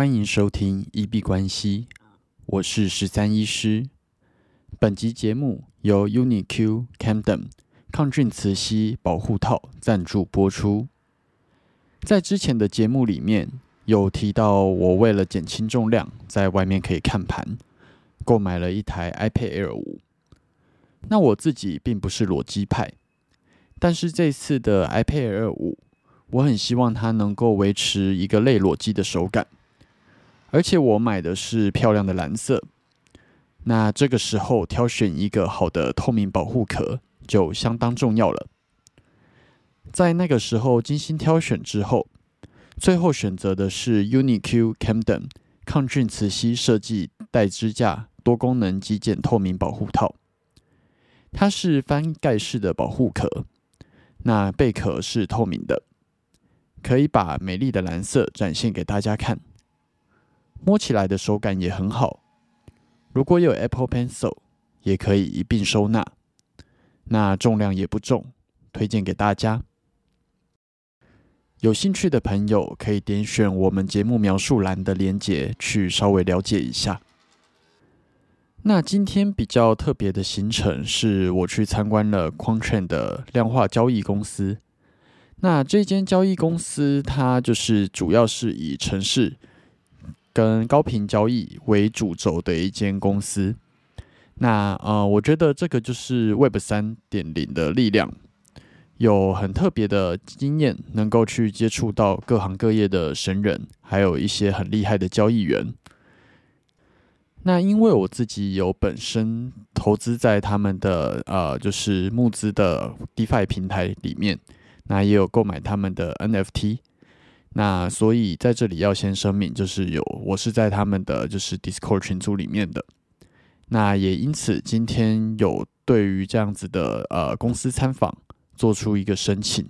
欢迎收听一币关系，我是十三医师。本集节目由 UniQ Camden 抗菌磁吸保护套赞助播出。在之前的节目里面有提到，我为了减轻重量，在外面可以看盘，购买了一台 iPad Air 五。那我自己并不是裸机派，但是这次的 iPad Air 五，我很希望它能够维持一个类裸机的手感。而且我买的是漂亮的蓝色，那这个时候挑选一个好的透明保护壳就相当重要了。在那个时候精心挑选之后，最后选择的是 UniQ Camden 抗菌磁吸设计带支架多功能极简透明保护套。它是翻盖式的保护壳，那贝壳是透明的，可以把美丽的蓝色展现给大家看。摸起来的手感也很好，如果有 Apple Pencil，也可以一并收纳。那重量也不重，推荐给大家。有兴趣的朋友可以点选我们节目描述栏的链接去稍微了解一下。那今天比较特别的行程是我去参观了 Quantren 的量化交易公司。那这间交易公司它就是主要是以城市。跟高频交易为主轴的一间公司，那呃，我觉得这个就是 Web 三点零的力量，有很特别的经验，能够去接触到各行各业的神人，还有一些很厉害的交易员。那因为我自己有本身投资在他们的呃，就是募资的 DeFi 平台里面，那也有购买他们的 NFT。那所以在这里要先声明，就是有我是在他们的就是 Discord 群组里面的，那也因此今天有对于这样子的呃公司参访做出一个申请，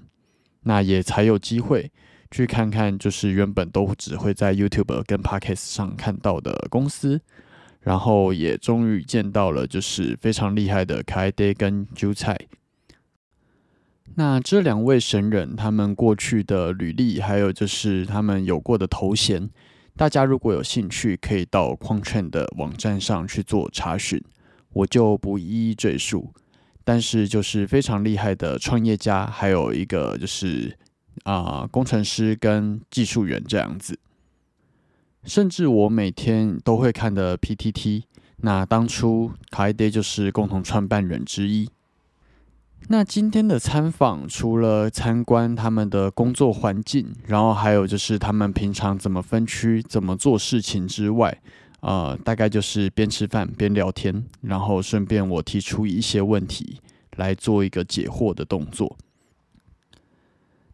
那也才有机会去看看，就是原本都只会在 YouTube 跟 Podcast 上看到的公司，然后也终于见到了就是非常厉害的凯德跟韭菜。那这两位神人，他们过去的履历，还有就是他们有过的头衔，大家如果有兴趣，可以到矿券的网站上去做查询，我就不一一赘述。但是就是非常厉害的创业家，还有一个就是啊工程师跟技术员这样子。甚至我每天都会看的 PTT，那当初卡 day 就是共同创办人之一。那今天的参访，除了参观他们的工作环境，然后还有就是他们平常怎么分区、怎么做事情之外，呃，大概就是边吃饭边聊天，然后顺便我提出一些问题来做一个解惑的动作。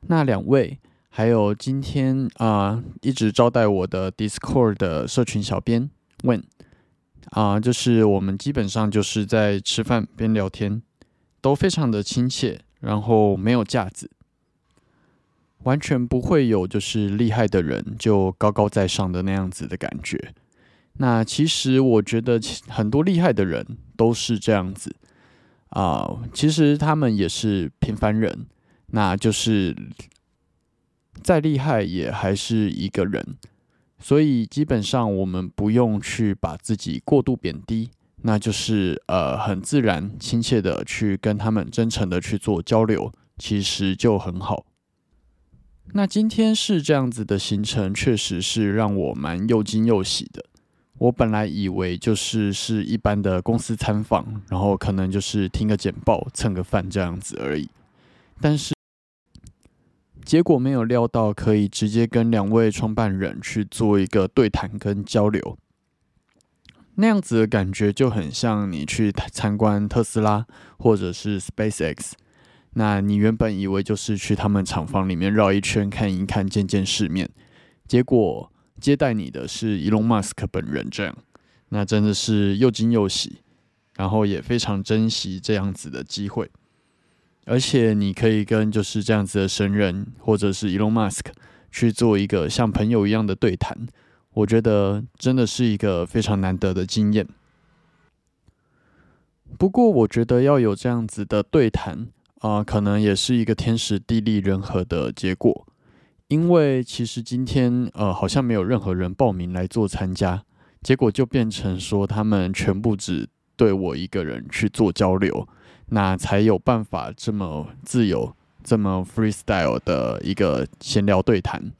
那两位，还有今天啊一直招待我的 Discord 的社群小编问，啊，就是我们基本上就是在吃饭边聊天。都非常的亲切，然后没有架子，完全不会有就是厉害的人就高高在上的那样子的感觉。那其实我觉得很多厉害的人都是这样子啊，其实他们也是平凡人，那就是再厉害也还是一个人，所以基本上我们不用去把自己过度贬低。那就是呃很自然亲切的去跟他们真诚的去做交流，其实就很好。那今天是这样子的行程，确实是让我蛮又惊又喜的。我本来以为就是是一般的公司参访，然后可能就是听个简报、蹭个饭这样子而已，但是结果没有料到可以直接跟两位创办人去做一个对谈跟交流。那样子的感觉就很像你去参观特斯拉或者是 SpaceX，那你原本以为就是去他们厂房里面绕一圈看一看见见世面，结果接待你的是 Elon Musk 本人，这样，那真的是又惊又喜，然后也非常珍惜这样子的机会，而且你可以跟就是这样子的神人或者是 Elon Musk 去做一个像朋友一样的对谈。我觉得真的是一个非常难得的经验。不过，我觉得要有这样子的对谈啊，可能也是一个天时地利人和的结果。因为其实今天呃好像没有任何人报名来做参加，结果就变成说他们全部只对我一个人去做交流，那才有办法这么自由、这么 freestyle 的一个闲聊对谈。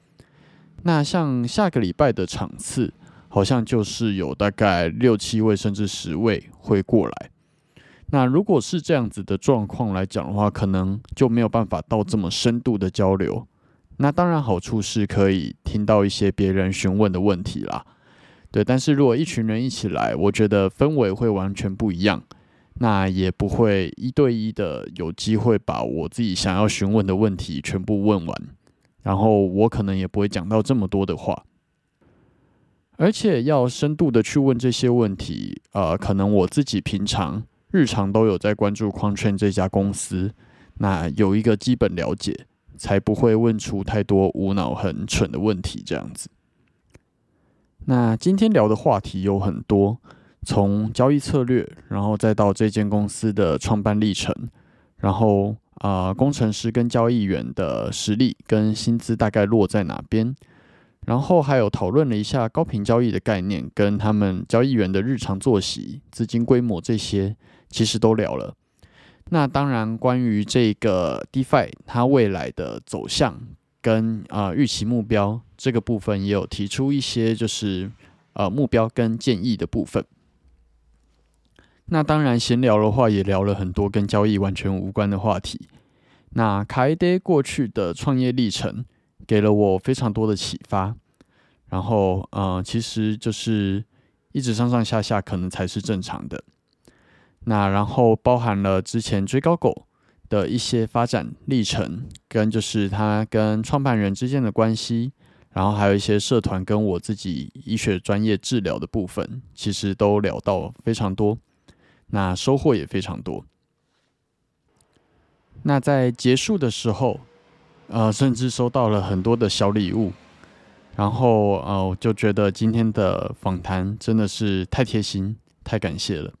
那像下个礼拜的场次，好像就是有大概六七位甚至十位会过来。那如果是这样子的状况来讲的话，可能就没有办法到这么深度的交流。那当然好处是可以听到一些别人询问的问题啦，对。但是如果一群人一起来，我觉得氛围会完全不一样，那也不会一对一的有机会把我自己想要询问的问题全部问完，然后我可能也不会讲到这么多的话，而且要深度的去问这些问题，呃，可能我自己平常日常都有在关注矿圈这家公司，那有一个基本了解。才不会问出太多无脑很蠢的问题，这样子。那今天聊的话题有很多，从交易策略，然后再到这间公司的创办历程，然后啊，工程师跟交易员的实力跟薪资大概落在哪边，然后还有讨论了一下高频交易的概念，跟他们交易员的日常作息、资金规模这些，其实都聊了。那当然，关于这个 DeFi 它未来的走向跟啊预期目标这个部分，也有提出一些就是呃目标跟建议的部分。那当然，闲聊的话也聊了很多跟交易完全无关的话题。那卡 d 过去的创业历程给了我非常多的启发。然后，呃，其实就是一直上上下下，可能才是正常的。那然后包含了之前追高狗的一些发展历程，跟就是他跟创办人之间的关系，然后还有一些社团跟我自己医学专业治疗的部分，其实都聊到非常多，那收获也非常多。那在结束的时候，呃，甚至收到了很多的小礼物，然后呃，我就觉得今天的访谈真的是太贴心，太感谢了。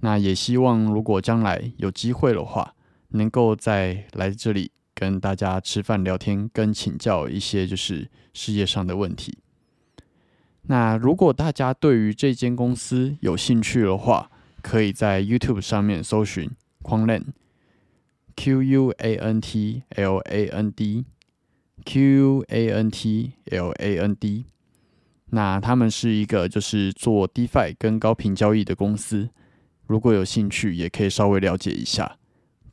那也希望，如果将来有机会的话，能够再来这里跟大家吃饭聊天，跟请教一些就是事业上的问题。那如果大家对于这间公司有兴趣的话，可以在 YouTube 上面搜寻 Quantland，Q U A N T L A N D，Q A N T L A N D。那他们是一个就是做 DeFi 跟高频交易的公司。如果有兴趣，也可以稍微了解一下，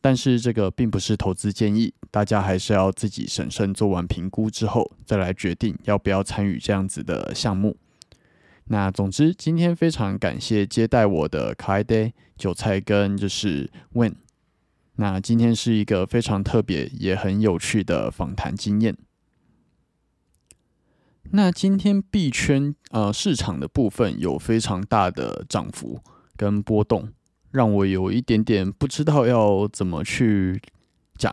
但是这个并不是投资建议，大家还是要自己审慎做完评估之后，再来决定要不要参与这样子的项目。那总之，今天非常感谢接待我的卡 day 韭菜跟就是 Win。那今天是一个非常特别也很有趣的访谈经验。那今天币圈呃市场的部分有非常大的涨幅。跟波动让我有一点点不知道要怎么去讲。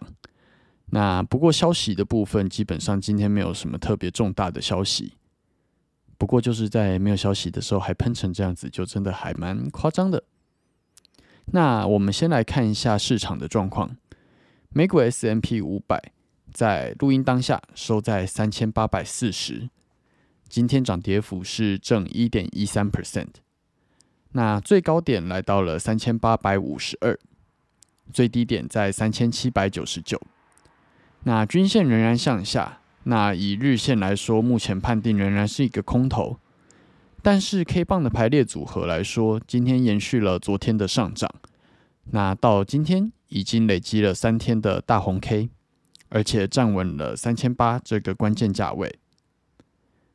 那不过消息的部分，基本上今天没有什么特别重大的消息。不过就是在没有消息的时候还喷成这样子，就真的还蛮夸张的。那我们先来看一下市场的状况。美股 S M P 五百在录音当下收在三千八百四十，今天涨跌幅是正一点一三 percent。那最高点来到了三千八百五十二，最低点在三千七百九十九。那均线仍然向下。那以日线来说，目前判定仍然是一个空头。但是 K 棒的排列组合来说，今天延续了昨天的上涨。那到今天已经累积了三天的大红 K，而且站稳了三千八这个关键价位。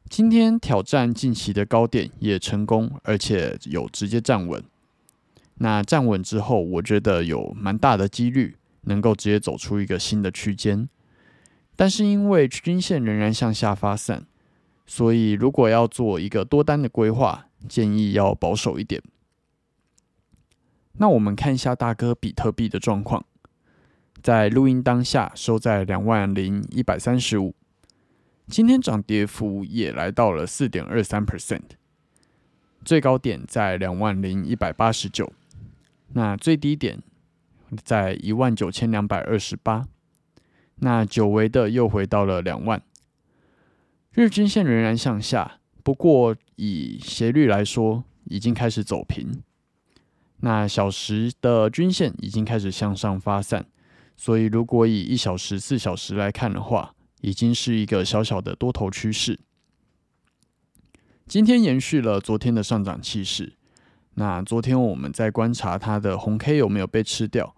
今天挑战近期的高点也成功，而且有直接站稳。那站稳之后，我觉得有蛮大的几率能够直接走出一个新的区间。但是因为均线仍然向下发散，所以如果要做一个多单的规划，建议要保守一点。那我们看一下大哥比特币的状况，在录音当下收在两万零一百三十五。今天涨跌幅也来到了四点二三 percent，最高点在两万零一百八十九，那最低点在一万九千两百二十八，那久违的又回到了两万，日均线仍然向下，不过以斜率来说，已经开始走平。那小时的均线已经开始向上发散，所以如果以一小时、四小时来看的话，已经是一个小小的多头趋势。今天延续了昨天的上涨气势。那昨天我们在观察它的红 K 有没有被吃掉，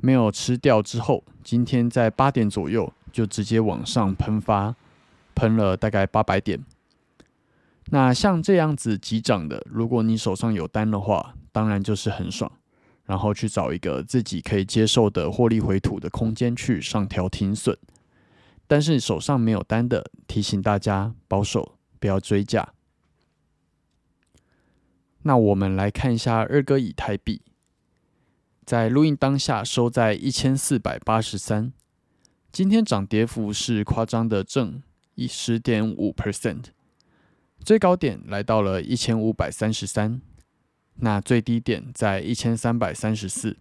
没有吃掉之后，今天在八点左右就直接往上喷发，喷了大概八百点。那像这样子急涨的，如果你手上有单的话，当然就是很爽，然后去找一个自己可以接受的获利回吐的空间去上调停损。但是手上没有单的，提醒大家保守，不要追价。那我们来看一下二哥以太币，在录音当下收在一千四百八十三，今天涨跌幅是夸张的正一十点五 percent，最高点来到了一千五百三十三，那最低点在一千三百三十四，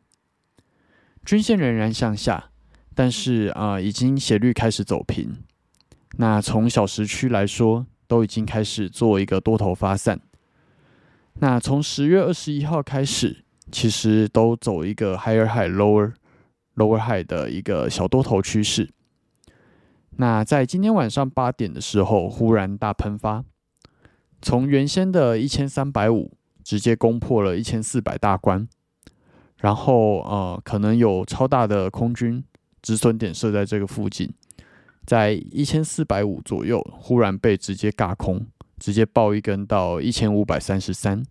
均线仍然向下，但是啊，已经斜率开始走平，那从小时区来说，都已经开始做一个多头发散。那从十月二十一号开始，其实都走一个 higher high lower lower high 的一个小多头趋势。那在今天晚上八点的时候，忽然大喷发，从原先的一千三百五直接攻破了一千四百大关，然后呃，可能有超大的空军止损点设在这个附近，在一千四百五左右，忽然被直接尬空。直接爆一根到一千五百三十三，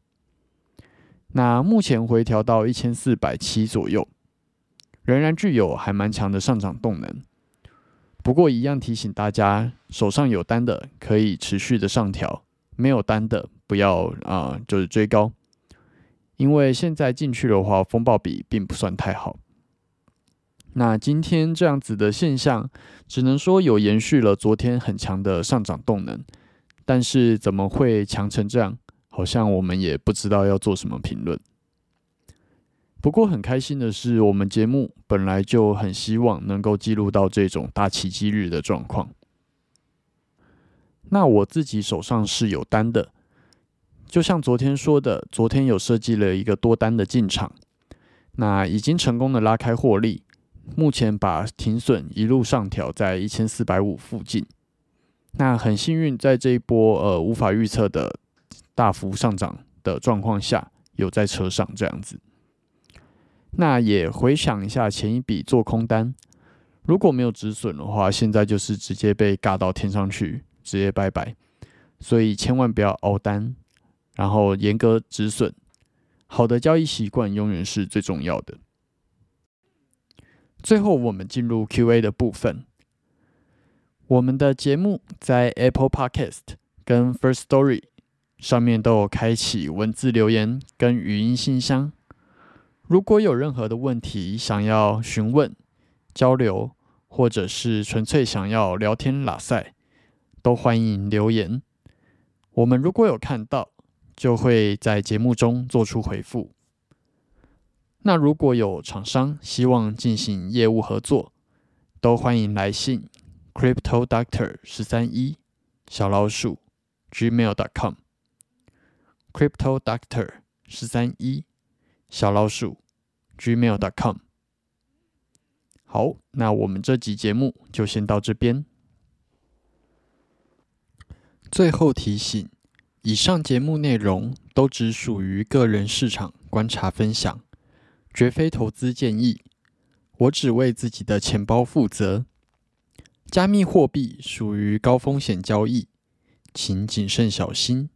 那目前回调到一千四百七左右，仍然具有还蛮强的上涨动能。不过一样提醒大家，手上有单的可以持续的上调，没有单的不要啊，就是追高，因为现在进去的话，风暴比并不算太好。那今天这样子的现象，只能说有延续了昨天很强的上涨动能。但是怎么会强成这样？好像我们也不知道要做什么评论。不过很开心的是，我们节目本来就很希望能够记录到这种大奇迹日的状况。那我自己手上是有单的，就像昨天说的，昨天有设计了一个多单的进场，那已经成功的拉开获利，目前把停损一路上调在一千四百五附近。那很幸运，在这一波呃无法预测的大幅上涨的状况下，有在车上这样子。那也回想一下前一笔做空单，如果没有止损的话，现在就是直接被尬到天上去，直接拜拜。所以千万不要熬单，然后严格止损。好的交易习惯永远是最重要的。最后，我们进入 Q&A 的部分。我们的节目在 Apple Podcast 跟 First Story 上面都有开启文字留言跟语音信箱。如果有任何的问题想要询问、交流，或者是纯粹想要聊天拉塞，都欢迎留言。我们如果有看到，就会在节目中做出回复。那如果有厂商希望进行业务合作，都欢迎来信。Crypto Doctor 十三一小老鼠 gmail.com Crypto Doctor 十三一小老鼠 gmail.com。好，那我们这集节目就先到这边。最后提醒：以上节目内容都只属于个人市场观察分享，绝非投资建议。我只为自己的钱包负责。加密货币属于高风险交易，请谨慎小心。